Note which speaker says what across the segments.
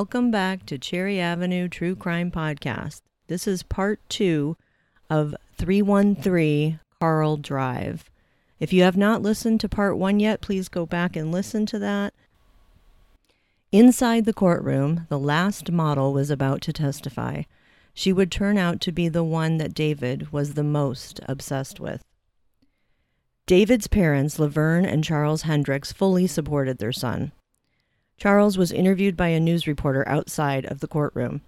Speaker 1: Welcome back to Cherry Avenue True Crime Podcast. This is part two of 313 Carl Drive. If you have not listened to part one yet, please go back and listen to that. Inside the courtroom, the last model was about to testify. She would turn out to be the one that David was the most obsessed with. David's parents, Laverne and Charles Hendricks, fully supported their son. Charles was interviewed by a news reporter outside of the courtroom.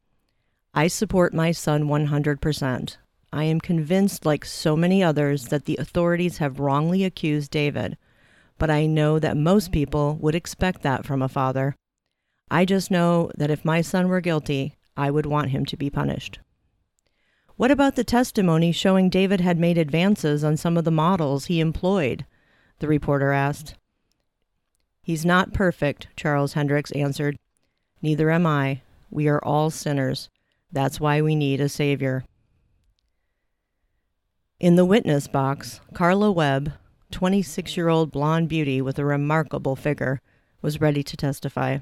Speaker 1: I support my son 100%. I am convinced, like so many others, that the authorities have wrongly accused David, but I know that most people would expect that from a father. I just know that if my son were guilty, I would want him to be punished. What about the testimony showing David had made advances on some of the models he employed? The reporter asked. He's not perfect, Charles Hendricks answered. Neither am I. We are all sinners. That's why we need a Savior. In the witness box, Carla Webb, 26 year old blonde beauty with a remarkable figure, was ready to testify.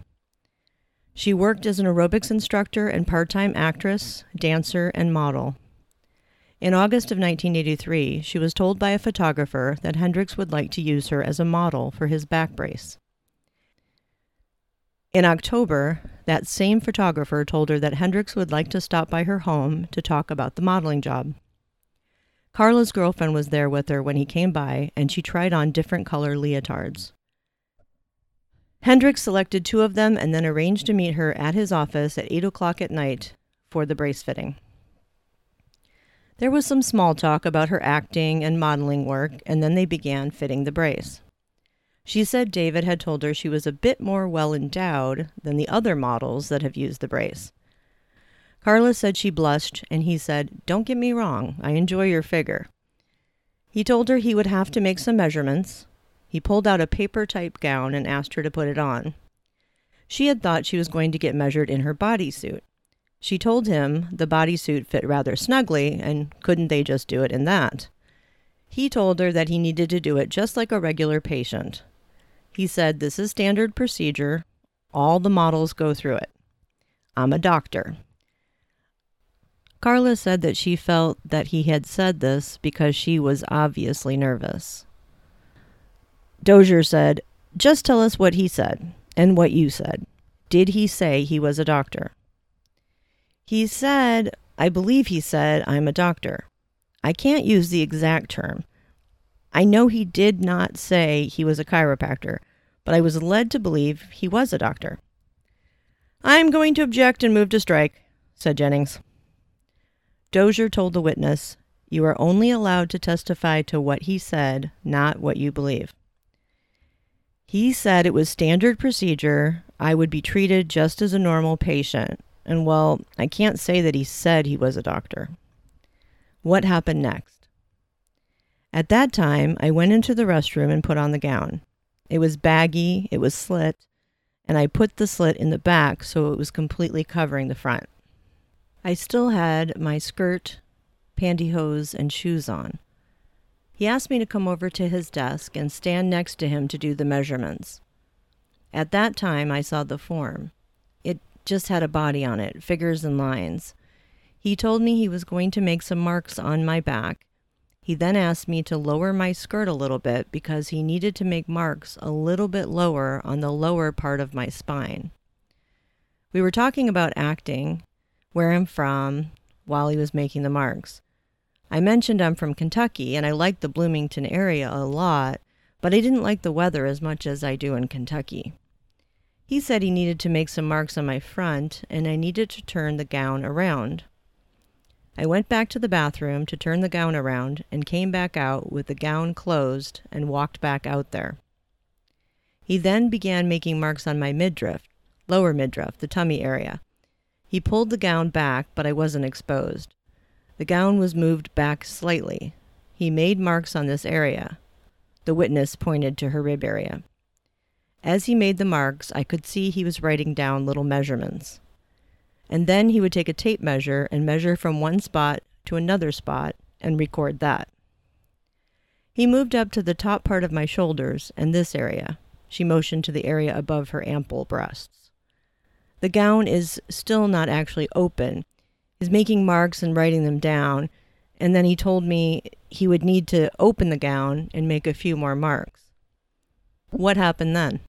Speaker 1: She worked as an aerobics instructor and part time actress, dancer, and model. In August of 1983, she was told by a photographer that Hendricks would like to use her as a model for his back brace. In October, that same photographer told her that Hendricks would like to stop by her home to talk about the modeling job. Carla's girlfriend was there with her when he came by, and she tried on different color leotards. Hendricks selected two of them and then arranged to meet her at his office at 8 o'clock at night for the brace fitting. There was some small talk about her acting and modeling work, and then they began fitting the brace. She said David had told her she was a bit more well endowed than the other models that have used the brace. Carla said she blushed, and he said, Don't get me wrong, I enjoy your figure. He told her he would have to make some measurements. He pulled out a paper type gown and asked her to put it on. She had thought she was going to get measured in her bodysuit. She told him the bodysuit fit rather snugly, and couldn't they just do it in that? He told her that he needed to do it just like a regular patient, he said, This is standard procedure. All the models go through it. I'm a doctor. Carla said that she felt that he had said this because she was obviously nervous. Dozier said, Just tell us what he said and what you said. Did he say he was a doctor? He said, I believe he said, I'm a doctor. I can't use the exact term. I know he did not say he was a chiropractor, but I was led to believe he was a doctor. I'm going to object and move to strike, said Jennings. Dozier told the witness, You are only allowed to testify to what he said, not what you believe. He said it was standard procedure. I would be treated just as a normal patient. And well, I can't say that he said he was a doctor. What happened next? At that time, I went into the restroom and put on the gown. It was baggy, it was slit, and I put the slit in the back so it was completely covering the front. I still had my skirt, pantyhose, and shoes on. He asked me to come over to his desk and stand next to him to do the measurements. At that time, I saw the form. It just had a body on it, figures and lines. He told me he was going to make some marks on my back he then asked me to lower my skirt a little bit because he needed to make marks a little bit lower on the lower part of my spine. We were talking about acting, where I'm from, while he was making the marks. I mentioned I'm from Kentucky and I like the Bloomington area a lot, but I didn't like the weather as much as I do in Kentucky. He said he needed to make some marks on my front and I needed to turn the gown around. I went back to the bathroom to turn the gown around and came back out with the gown closed and walked back out there. He then began making marks on my midriff, lower midriff, the tummy area. He pulled the gown back, but I wasn't exposed. The gown was moved back slightly. He made marks on this area. The witness pointed to her rib area. As he made the marks, I could see he was writing down little measurements and then he would take a tape measure and measure from one spot to another spot and record that. He moved up to the top part of my shoulders and this area. She motioned to the area above her ample breasts. The gown is still not actually open. He's making marks and writing them down, and then he told me he would need to open the gown and make a few more marks. What happened then?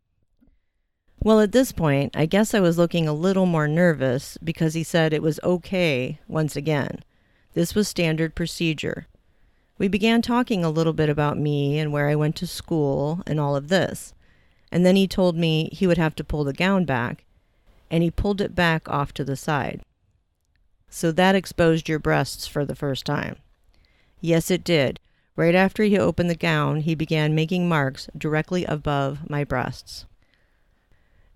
Speaker 1: Well, at this point, I guess I was looking a little more nervous because he said it was okay once again. This was standard procedure. We began talking a little bit about me and where I went to school and all of this. And then he told me he would have to pull the gown back, and he pulled it back off to the side. So that exposed your breasts for the first time. Yes, it did. Right after he opened the gown, he began making marks directly above my breasts.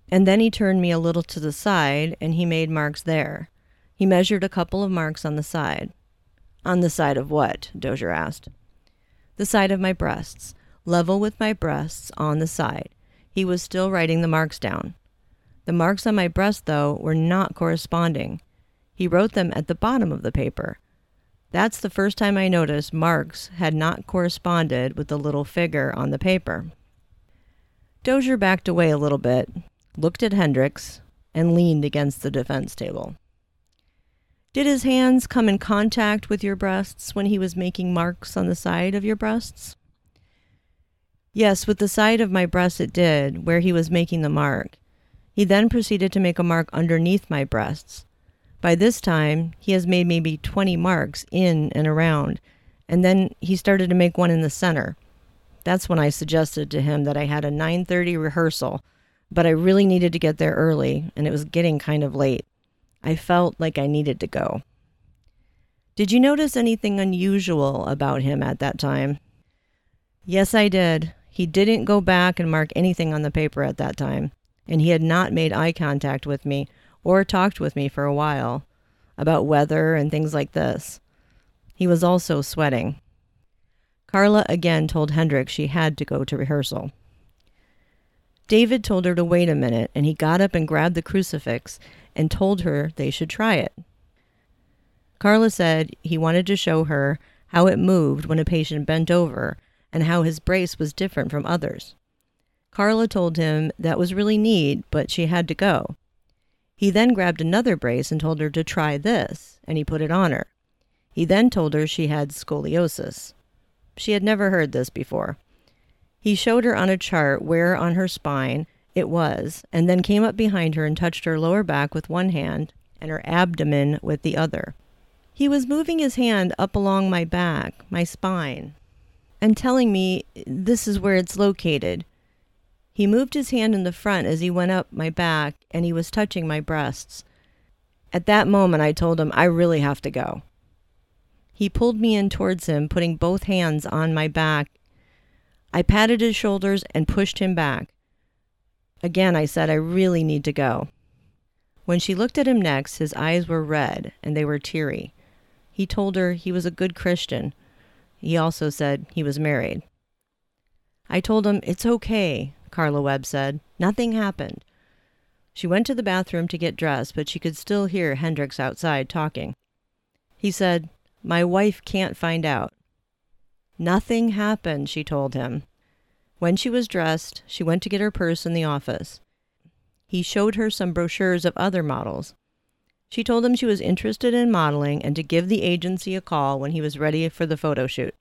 Speaker 1: And then he turned me a little to the side and he made marks there. He measured a couple of marks on the side. On the side of what? Dozier asked. The side of my breasts, level with my breasts on the side. He was still writing the marks down. The marks on my breast, though, were not corresponding. He wrote them at the bottom of the paper. That's the first time I noticed marks had not corresponded with the little figure on the paper. Dozier backed away a little bit, looked at Hendricks, and leaned against the defense table. Did his hands come in contact with your breasts when he was making marks on the side of your breasts? Yes, with the side of my breast it did, where he was making the mark. He then proceeded to make a mark underneath my breasts. By this time, he has made maybe 20 marks in and around, and then he started to make one in the center. That's when I suggested to him that I had a 9:30 rehearsal but I really needed to get there early, and it was getting kind of late. I felt like I needed to go. Did you notice anything unusual about him at that time? Yes, I did. He didn't go back and mark anything on the paper at that time, and he had not made eye contact with me or talked with me for a while about weather and things like this. He was also sweating. Carla again told Hendrik she had to go to rehearsal. David told her to wait a minute, and he got up and grabbed the crucifix and told her they should try it. Carla said he wanted to show her how it moved when a patient bent over and how his brace was different from others. Carla told him that was really neat, but she had to go. He then grabbed another brace and told her to try this, and he put it on her. He then told her she had scoliosis. She had never heard this before. He showed her on a chart where on her spine it was, and then came up behind her and touched her lower back with one hand and her abdomen with the other. He was moving his hand up along my back, my spine, and telling me this is where it's located. He moved his hand in the front as he went up my back, and he was touching my breasts. At that moment, I told him I really have to go. He pulled me in towards him, putting both hands on my back I patted his shoulders and pushed him back. Again, I said, I really need to go. When she looked at him next, his eyes were red and they were teary. He told her he was a good Christian. He also said he was married. I told him, It's okay, Carla Webb said. Nothing happened. She went to the bathroom to get dressed, but she could still hear Hendricks outside talking. He said, My wife can't find out. Nothing happened, she told him. When she was dressed, she went to get her purse in the office. He showed her some brochures of other models. She told him she was interested in modeling and to give the agency a call when he was ready for the photo shoot.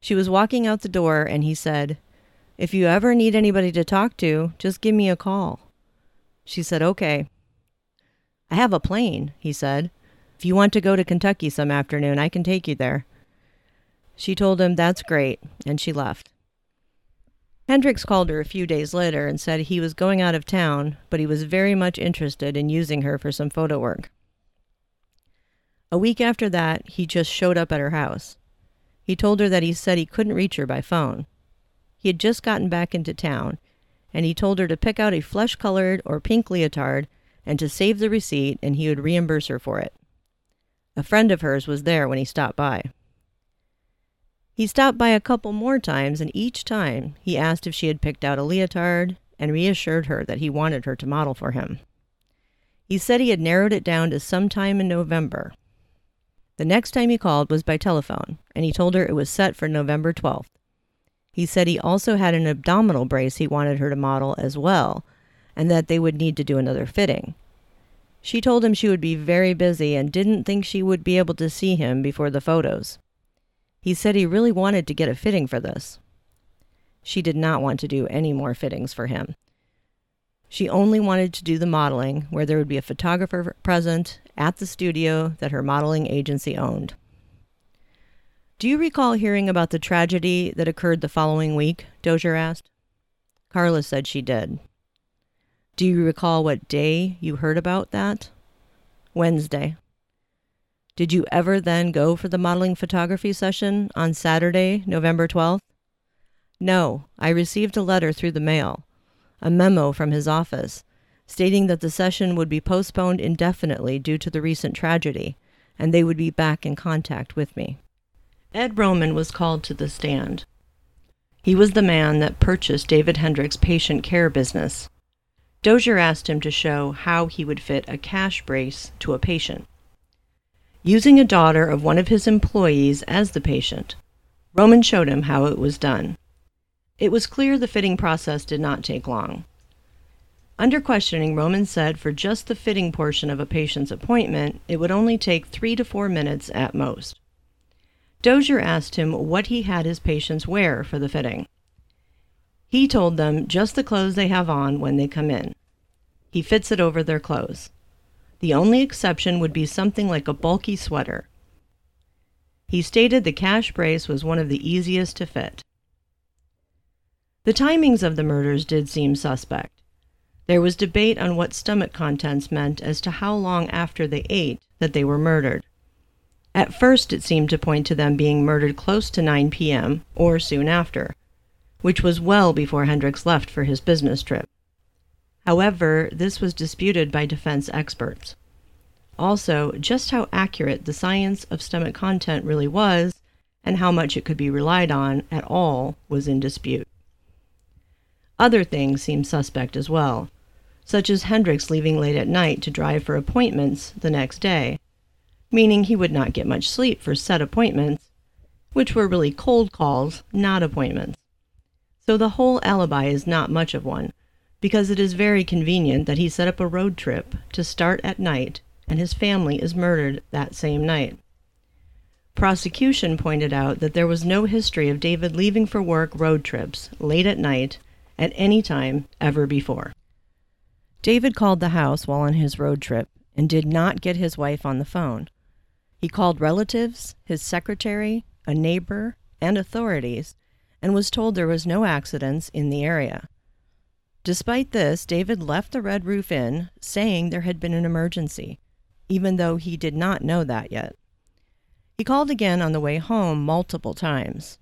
Speaker 1: She was walking out the door and he said, If you ever need anybody to talk to, just give me a call. She said, Okay. I have a plane, he said. If you want to go to Kentucky some afternoon, I can take you there. She told him that's great, and she left. Hendricks called her a few days later and said he was going out of town, but he was very much interested in using her for some photo work. A week after that, he just showed up at her house. He told her that he said he couldn't reach her by phone. He had just gotten back into town, and he told her to pick out a flesh colored or pink leotard and to save the receipt, and he would reimburse her for it. A friend of hers was there when he stopped by. He stopped by a couple more times, and each time he asked if she had picked out a leotard and reassured her that he wanted her to model for him. He said he had narrowed it down to sometime in November. The next time he called was by telephone, and he told her it was set for November 12th. He said he also had an abdominal brace he wanted her to model as well, and that they would need to do another fitting. She told him she would be very busy and didn't think she would be able to see him before the photos. He said he really wanted to get a fitting for this. She did not want to do any more fittings for him. She only wanted to do the modeling where there would be a photographer present at the studio that her modeling agency owned. Do you recall hearing about the tragedy that occurred the following week? Dozier asked. Carla said she did. Do you recall what day you heard about that? Wednesday. Did you ever then go for the modeling photography session on Saturday, November 12th? No, I received a letter through the mail, a memo from his office, stating that the session would be postponed indefinitely due to the recent tragedy, and they would be back in contact with me. Ed Roman was called to the stand. He was the man that purchased David Hendricks' patient care business. Dozier asked him to show how he would fit a cash brace to a patient. Using a daughter of one of his employees as the patient, Roman showed him how it was done. It was clear the fitting process did not take long. Under questioning, Roman said for just the fitting portion of a patient's appointment, it would only take three to four minutes at most. Dozier asked him what he had his patients wear for the fitting. He told them just the clothes they have on when they come in. He fits it over their clothes. The only exception would be something like a bulky sweater. He stated the cash brace was one of the easiest to fit. The timings of the murders did seem suspect. There was debate on what stomach contents meant as to how long after they ate that they were murdered. At first, it seemed to point to them being murdered close to 9 p.m. or soon after, which was well before Hendricks left for his business trip. However, this was disputed by defense experts. Also, just how accurate the science of stomach content really was and how much it could be relied on at all was in dispute. Other things seemed suspect as well, such as Hendricks leaving late at night to drive for appointments the next day, meaning he would not get much sleep for set appointments, which were really cold calls, not appointments. So the whole alibi is not much of one, because it is very convenient that he set up a road trip to start at night and his family is murdered that same night. Prosecution pointed out that there was no history of David leaving for work road trips late at night at any time ever before. David called the house while on his road trip and did not get his wife on the phone. He called relatives, his secretary, a neighbor, and authorities and was told there was no accidents in the area. Despite this, David left the Red Roof Inn saying there had been an emergency, even though he did not know that yet. He called again on the way home multiple times.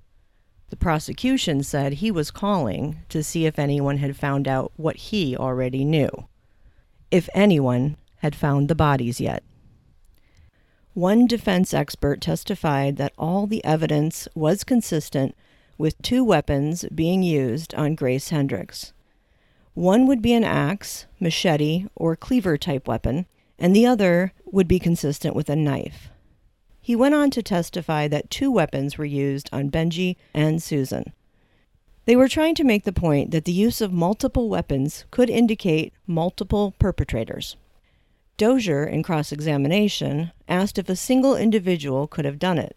Speaker 1: The prosecution said he was calling to see if anyone had found out what he already knew. If anyone had found the bodies yet. One defense expert testified that all the evidence was consistent with two weapons being used on Grace Hendricks. One would be an axe, machete, or cleaver type weapon, and the other would be consistent with a knife. He went on to testify that two weapons were used on Benji and Susan. They were trying to make the point that the use of multiple weapons could indicate multiple perpetrators. Dozier, in cross examination, asked if a single individual could have done it.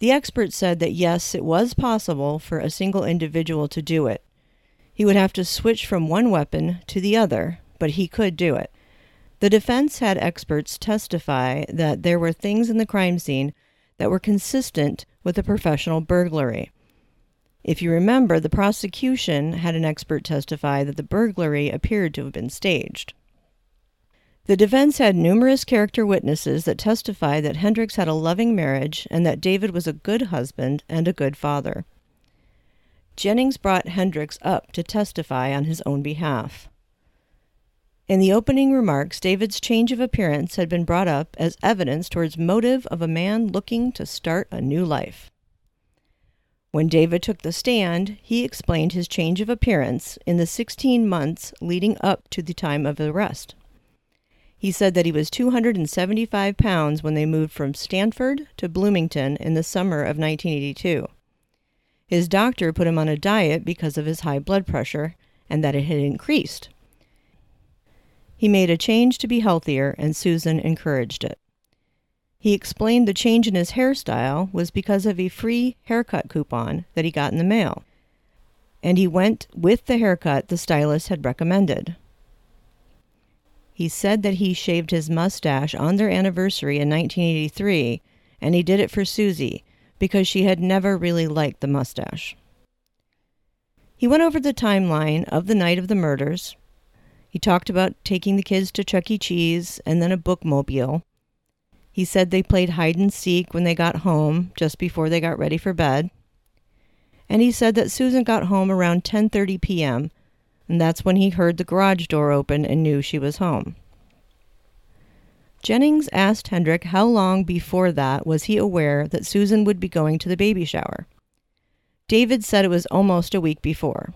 Speaker 1: The expert said that yes, it was possible for a single individual to do it. He would have to switch from one weapon to the other, but he could do it. The defense had experts testify that there were things in the crime scene that were consistent with a professional burglary. If you remember, the prosecution had an expert testify that the burglary appeared to have been staged. The defense had numerous character witnesses that testified that Hendricks had a loving marriage and that David was a good husband and a good father. Jennings brought Hendricks up to testify on his own behalf. In the opening remarks, David's change of appearance had been brought up as evidence towards motive of a man looking to start a new life. When David took the stand, he explained his change of appearance in the 16 months leading up to the time of arrest. He said that he was 275 pounds when they moved from Stamford to Bloomington in the summer of 1982. His doctor put him on a diet because of his high blood pressure and that it had increased. He made a change to be healthier, and Susan encouraged it. He explained the change in his hairstyle was because of a free haircut coupon that he got in the mail. And he went with the haircut the stylist had recommended. He said that he shaved his mustache on their anniversary in 1983, and he did it for Susie because she had never really liked the mustache. He went over the timeline of the night of the murders. He talked about taking the kids to Chuck E. Cheese and then a bookmobile. He said they played hide and seek when they got home, just before they got ready for bed. And he said that Susan got home around 10:30 p.m., and that's when he heard the garage door open and knew she was home. Jennings asked Hendrick how long before that was he aware that Susan would be going to the baby shower. David said it was almost a week before.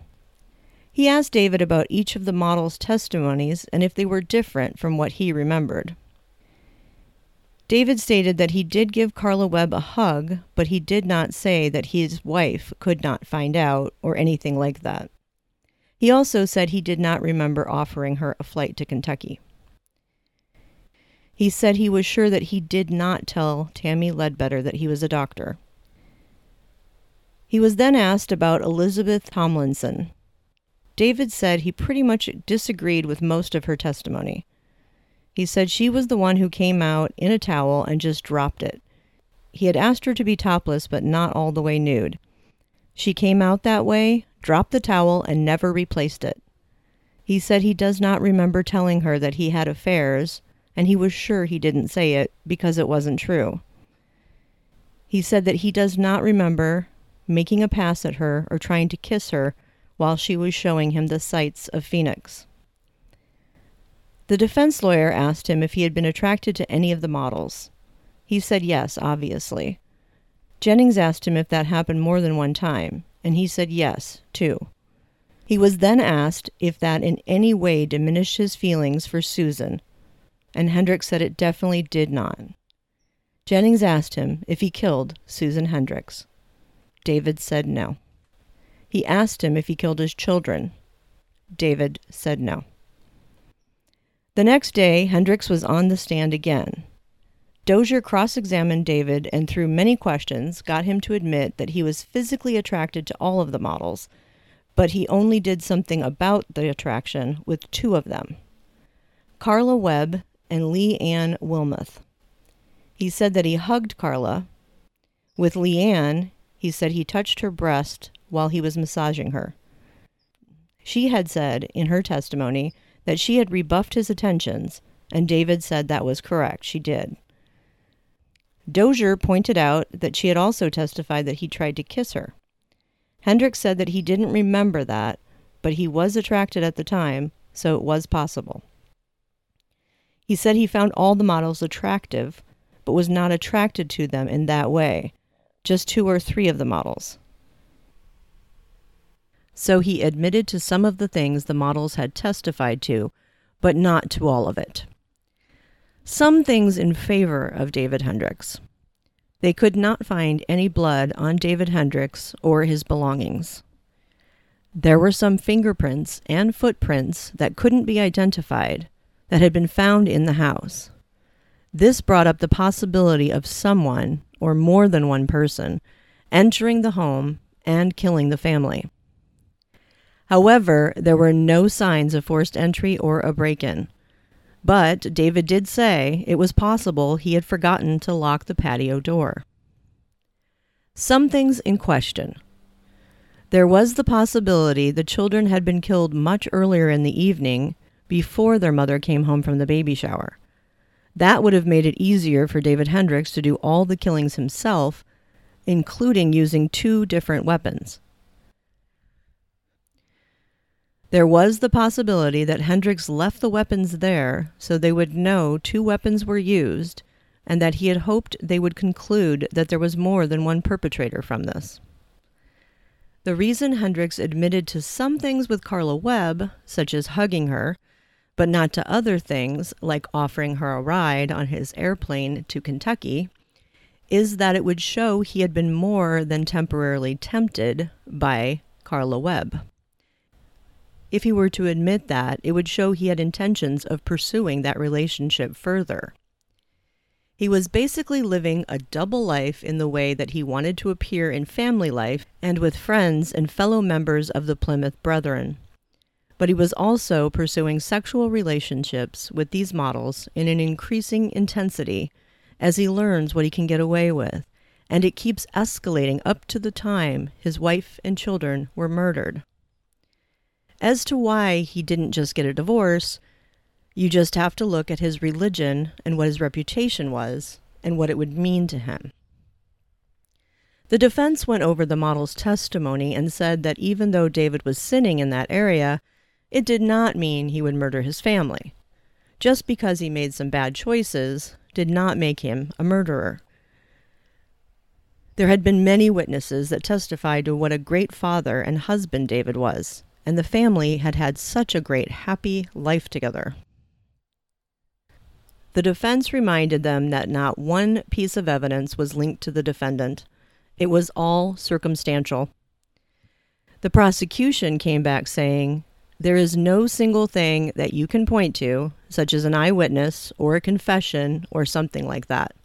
Speaker 1: He asked David about each of the models' testimonies and if they were different from what he remembered. David stated that he did give Carla Webb a hug, but he did not say that his wife could not find out or anything like that. He also said he did not remember offering her a flight to Kentucky. He said he was sure that he did not tell Tammy Ledbetter that he was a doctor. He was then asked about Elizabeth Tomlinson. David said he pretty much disagreed with most of her testimony. He said she was the one who came out in a towel and just dropped it. He had asked her to be topless, but not all the way nude. She came out that way, dropped the towel, and never replaced it. He said he does not remember telling her that he had affairs, and he was sure he didn't say it because it wasn't true. He said that he does not remember making a pass at her or trying to kiss her while she was showing him the sights of Phoenix. The defense lawyer asked him if he had been attracted to any of the models. He said yes, obviously. Jennings asked him if that happened more than one time, and he said yes, too. He was then asked if that in any way diminished his feelings for Susan, and Hendricks said it definitely did not. Jennings asked him if he killed Susan Hendricks. David said no. He asked him if he killed his children. David said no. The next day, Hendricks was on the stand again. Dozier cross examined David and, through many questions, got him to admit that he was physically attracted to all of the models, but he only did something about the attraction with two of them Carla Webb and Lee Ann Wilmoth. He said that he hugged Carla. With Lee Ann, he said he touched her breast while he was massaging her. She had said in her testimony that she had rebuffed his attentions, and David said that was correct. She did. Dozier pointed out that she had also testified that he tried to kiss her. Hendricks said that he didn't remember that, but he was attracted at the time, so it was possible. He said he found all the models attractive, but was not attracted to them in that way, just two or three of the models. So he admitted to some of the things the models had testified to, but not to all of it. Some things in favor of David Hendricks. They could not find any blood on David Hendricks or his belongings. There were some fingerprints and footprints that couldn't be identified that had been found in the house. This brought up the possibility of someone, or more than one person, entering the home and killing the family. However, there were no signs of forced entry or a break in. But David did say it was possible he had forgotten to lock the patio door. Some things in question. There was the possibility the children had been killed much earlier in the evening before their mother came home from the baby shower. That would have made it easier for David Hendricks to do all the killings himself, including using two different weapons. There was the possibility that Hendricks left the weapons there so they would know two weapons were used and that he had hoped they would conclude that there was more than one perpetrator from this. The reason Hendricks admitted to some things with Carla Webb, such as hugging her, but not to other things like offering her a ride on his airplane to Kentucky, is that it would show he had been more than temporarily tempted by Carla Webb. if he were to admit that, it would show he had intentions of pursuing that relationship further. He was basically living a double life in the way that he wanted to appear in family life and with friends and fellow members of the Plymouth Brethren. But he was also pursuing sexual relationships with these models in an increasing intensity as he learns what he can get away with, and it keeps escalating up to the time his wife and children were murdered. As to why he didn't just get a divorce, you just have to look at his religion and what his reputation was and what it would mean to him. The defense went over the model's testimony and said that even though David was sinning in that area, it did not mean he would murder his family. Just because he made some bad choices did not make him a murderer. There had been many witnesses that testified to what a great father and husband David was, and the family had had such a great, happy life together. The defense reminded them that not one piece of evidence was linked to the defendant. It was all circumstantial. The prosecution came back saying, There is no single thing that you can point to, such as an eyewitness or a confession or something like that.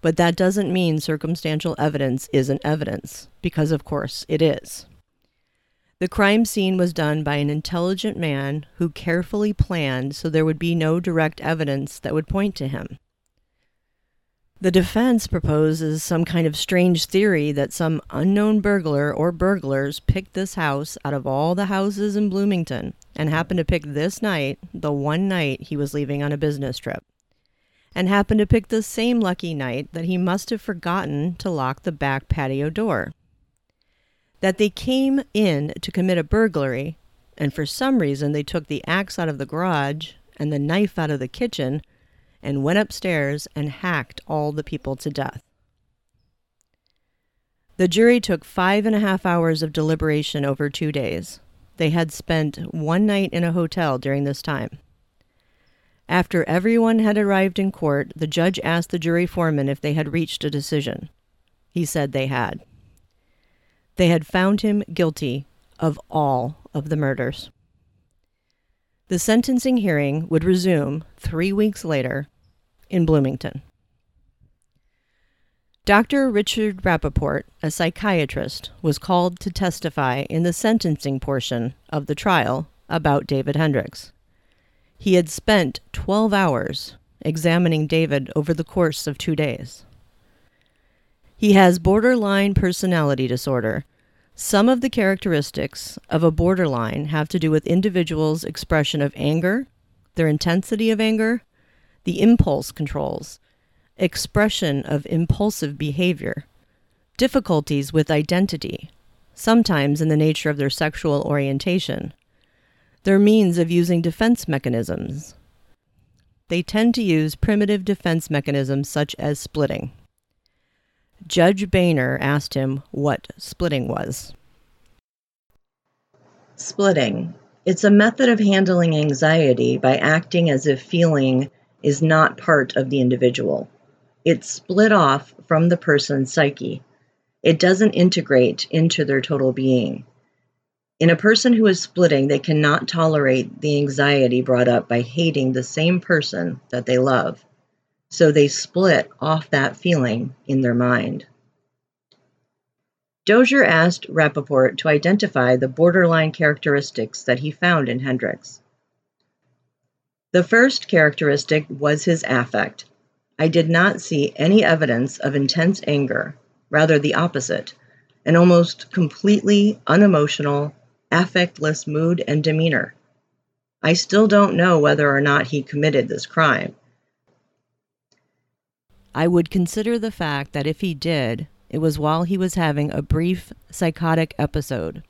Speaker 1: But that doesn't mean circumstantial evidence isn't evidence, because of course it is. The crime scene was done by an intelligent man who carefully planned so there would be no direct evidence that would point to him. The defense proposes some kind of strange theory that some unknown burglar or burglars picked this house out of all the houses in Bloomington and happened to pick this night, the one night he was leaving on a business trip, and happened to pick the same lucky night that he must have forgotten to lock the back patio door. That they came in to commit a burglary, and for some reason they took the axe out of the garage and the knife out of the kitchen and went upstairs and hacked all the people to death. The jury took five and a half hours of deliberation over two days. They had spent one night in a hotel during this time. After everyone had arrived in court, the judge asked the jury foreman if they had reached a decision. He said they had. They had found him guilty of all of the murders. The sentencing hearing would resume three weeks later in Bloomington. Dr. Richard Rappaport, a psychiatrist, was called to testify in the sentencing portion of the trial about David Hendricks. He had spent 12 hours examining David over the course of two days. He has borderline personality disorder. Some of the characteristics of a borderline have to do with individuals' expression of anger, their intensity of anger, the impulse controls, expression of impulsive behavior, difficulties with identity, sometimes in the nature of their sexual orientation, their means of using defense mechanisms. They tend to use primitive defense mechanisms such as splitting. Judge Boehner asked him what splitting was.
Speaker 2: Splitting. It's a method of handling anxiety by acting as if feeling is not part of the individual. It's split off from the person's psyche. It doesn't integrate into their total being. In a person who is splitting, they cannot tolerate the anxiety brought up by hating the same person that they love. So they split off that feeling in their mind. Dozier asked Rappaport to identify the borderline characteristics that he found in Hendricks. The first characteristic was his affect. I did not see any evidence of intense anger, rather the opposite, an almost completely unemotional, affectless mood and demeanor. I still don't know whether or not he committed this crime,
Speaker 1: I would consider the fact that if he did, it was while he was having a brief psychotic episode.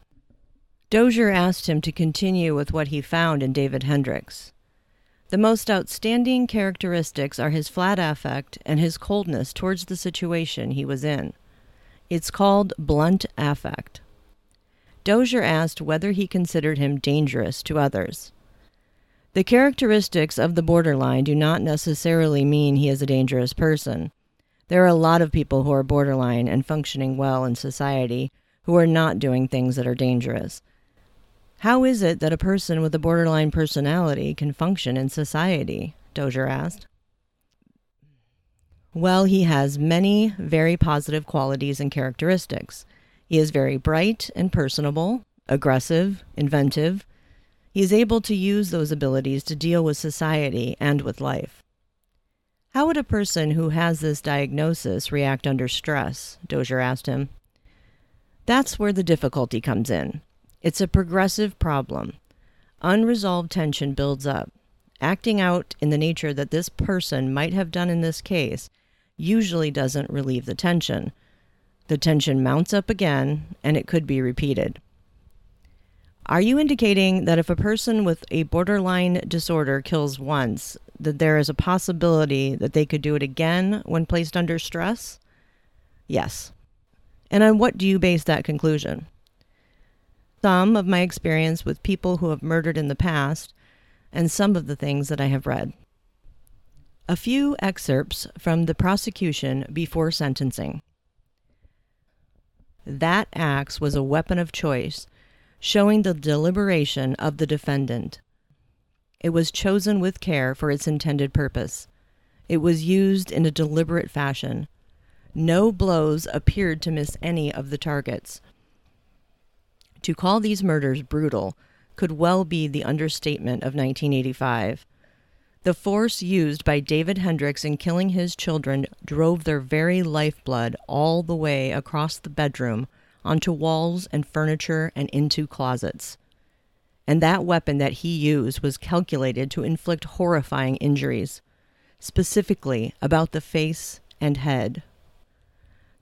Speaker 1: Dozier asked him to continue with what he found in David Hendricks. The most outstanding characteristics are his flat affect and his coldness towards the situation he was in. It's called blunt affect. Dozier asked whether he considered him dangerous to others. The characteristics of the borderline do not necessarily mean he is a dangerous person. There are a lot of people who are borderline and functioning well in society who are not doing things that are dangerous. How is it that a person with a borderline personality can function in society? Dozier asked. Well, he has many very positive qualities and characteristics. He is very bright and personable, aggressive, inventive. He is able to use those abilities to deal with society and with life. How would a person who has this diagnosis react under stress? Dozier asked him. That's where the difficulty comes in. It's a progressive problem. Unresolved tension builds up. Acting out in the nature that this person might have done in this case usually doesn't relieve the tension. The tension mounts up again, and it could be repeated. Are you indicating that if a person with a borderline disorder kills once, that there is a possibility that they could do it again when placed under stress? Yes. And on what do you base that conclusion? Some of my experience with people who have murdered in the past, and some of the things that I have read. A few excerpts from the prosecution before sentencing. That axe was a weapon of choice, showing the deliberation of the defendant. It was chosen with care for its intended purpose. It was used in a deliberate fashion. No blows appeared to miss any of the targets. To call these murders brutal could well be the understatement of 1985. The force used by David Hendricks in killing his children drove their very lifeblood all the way across the bedroom, onto walls and furniture, and into closets. And that weapon that he used was calculated to inflict horrifying injuries, specifically about the face and head.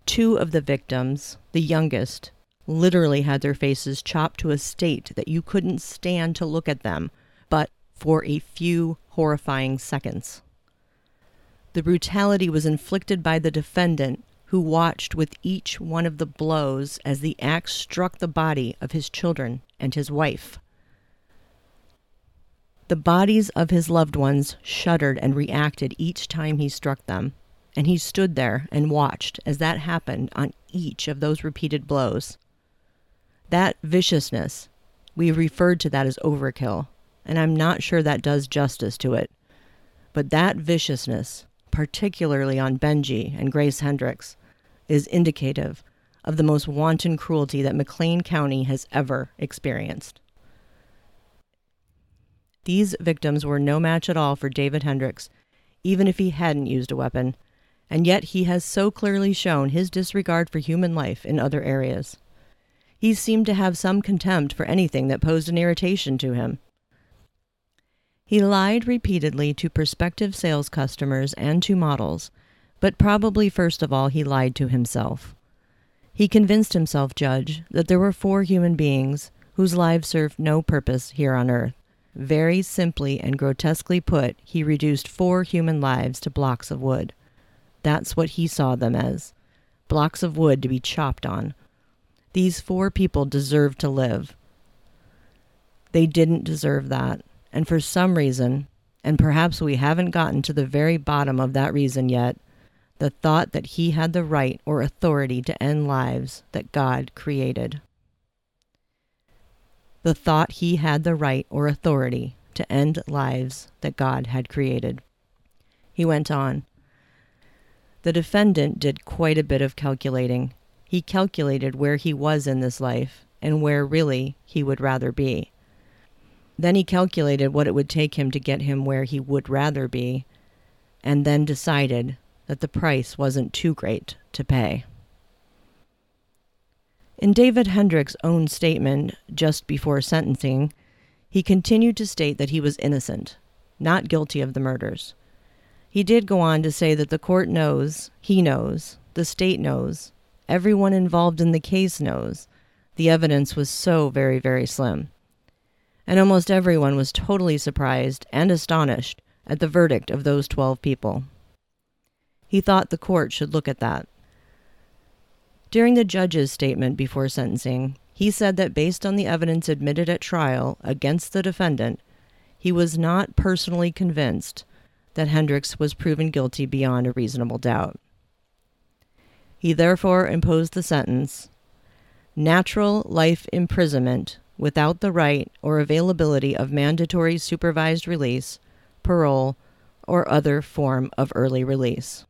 Speaker 1: Two of the victims, the youngest, literally had their faces chopped to a state that you couldn't stand to look at them, but for a few horrifying seconds. The brutality was inflicted by the defendant, who watched with each one of the blows as the axe struck the body of his children and his wife. The bodies of his loved ones shuddered and reacted each time he struck them, and he stood there and watched as that happened on each of those repeated blows. That viciousness, we referred to that as overkill, and I'm not sure that does justice to it. But that viciousness, particularly on Benji and Grace Hendricks, is indicative of the most wanton cruelty that McLean County has ever experienced. These victims were no match at all for David Hendricks, even if he hadn't used a weapon, and yet he has so clearly shown his disregard for human life in other areas. He seemed to have some contempt for anything that posed an irritation to him. He lied repeatedly to prospective sales customers and to models, but probably first of all he lied to himself. He convinced himself, Judge, that there were four human beings whose lives served no purpose here on earth. Very simply and grotesquely put, he reduced four human lives to blocks of wood. That's what he saw them as blocks of wood to be chopped on. These four people deserved to live. They didn't deserve that. And for some reason, and perhaps we haven't gotten to the very bottom of that reason yet, the thought that he had the right or authority to end lives that God created. The thought he had the right or authority to end lives that God had created. He went on. The defendant did quite a bit of calculating. He calculated where he was in this life and where really he would rather be. Then he calculated what it would take him to get him where he would rather be, and then decided that the price wasn't too great to pay. In David Hendricks' own statement just before sentencing, he continued to state that he was innocent, not guilty of the murders. He did go on to say that the court knows, he knows, the state knows, everyone involved in the case knows, the evidence was so very, very slim and almost everyone was totally surprised and astonished at the verdict of those 12 people. He thought the court should look at that. During the judge's statement before sentencing, he said that based on the evidence admitted at trial against the defendant, he was not personally convinced that Hendricks was proven guilty beyond a reasonable doubt. He therefore imposed the sentence natural life imprisonment without the right or availability of mandatory supervised release, parole, or other form of early release.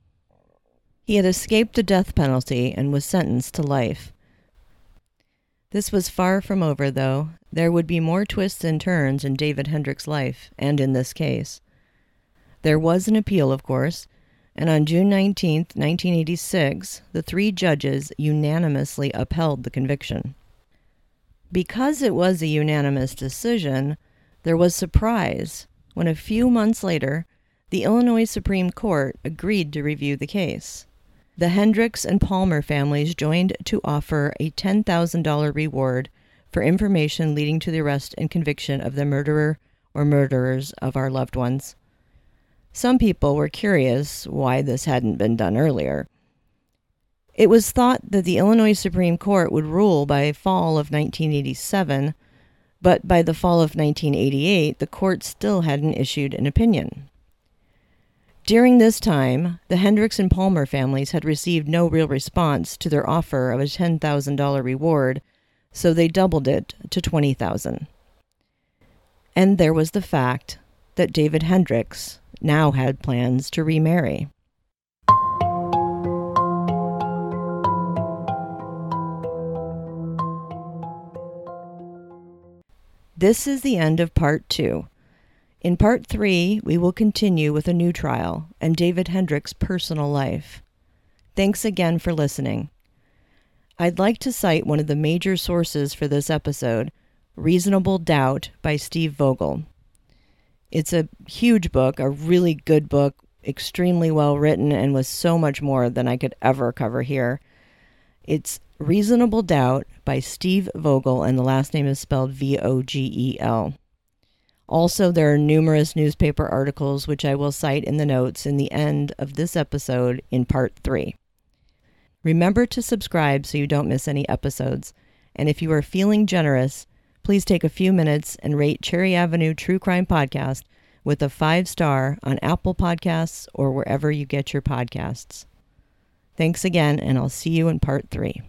Speaker 1: He had escaped the death penalty and was sentenced to life. This was far from over, though. There would be more twists and turns in David Hendricks' life, and in this case. There was an appeal, of course, and on June 19, 1986, the three judges unanimously upheld the conviction. Because it was a unanimous decision, there was surprise when a few months later, the Illinois Supreme Court agreed to review the case. The Hendricks and Palmer families joined to offer a $10,000 reward for information leading to the arrest and conviction of the murderer or murderers of our loved ones. Some people were curious why this hadn't been done earlier. It was thought that the Illinois Supreme Court would rule by fall of 1987, but by the fall of 1988, the court still hadn't issued an opinion. During this time, the Hendricks and Palmer families had received no real response to their offer of a $10,000 reward, so they doubled it to 20,000. And there was the fact that David Hendricks now had plans to remarry. This is the end of part two. In part three, we will continue with a new trial and David Hendricks' personal life. Thanks again for listening. I'd like to cite one of the major sources for this episode, Reasonable Doubt by Steve Vogel. It's a huge book, a really good book, extremely well written, and with so much more than I could ever cover here. It's Reasonable Doubt by Steve Vogel, and the last name is spelled V O G E L. Also, there are numerous newspaper articles which I will cite in the notes in the end of this episode in part three. Remember to subscribe so you don't miss any episodes. And if you are feeling generous, please take a few minutes and rate Cherry Avenue True Crime Podcast with a five star on Apple Podcasts or wherever you get your podcasts. Thanks again, and I'll see you in part three.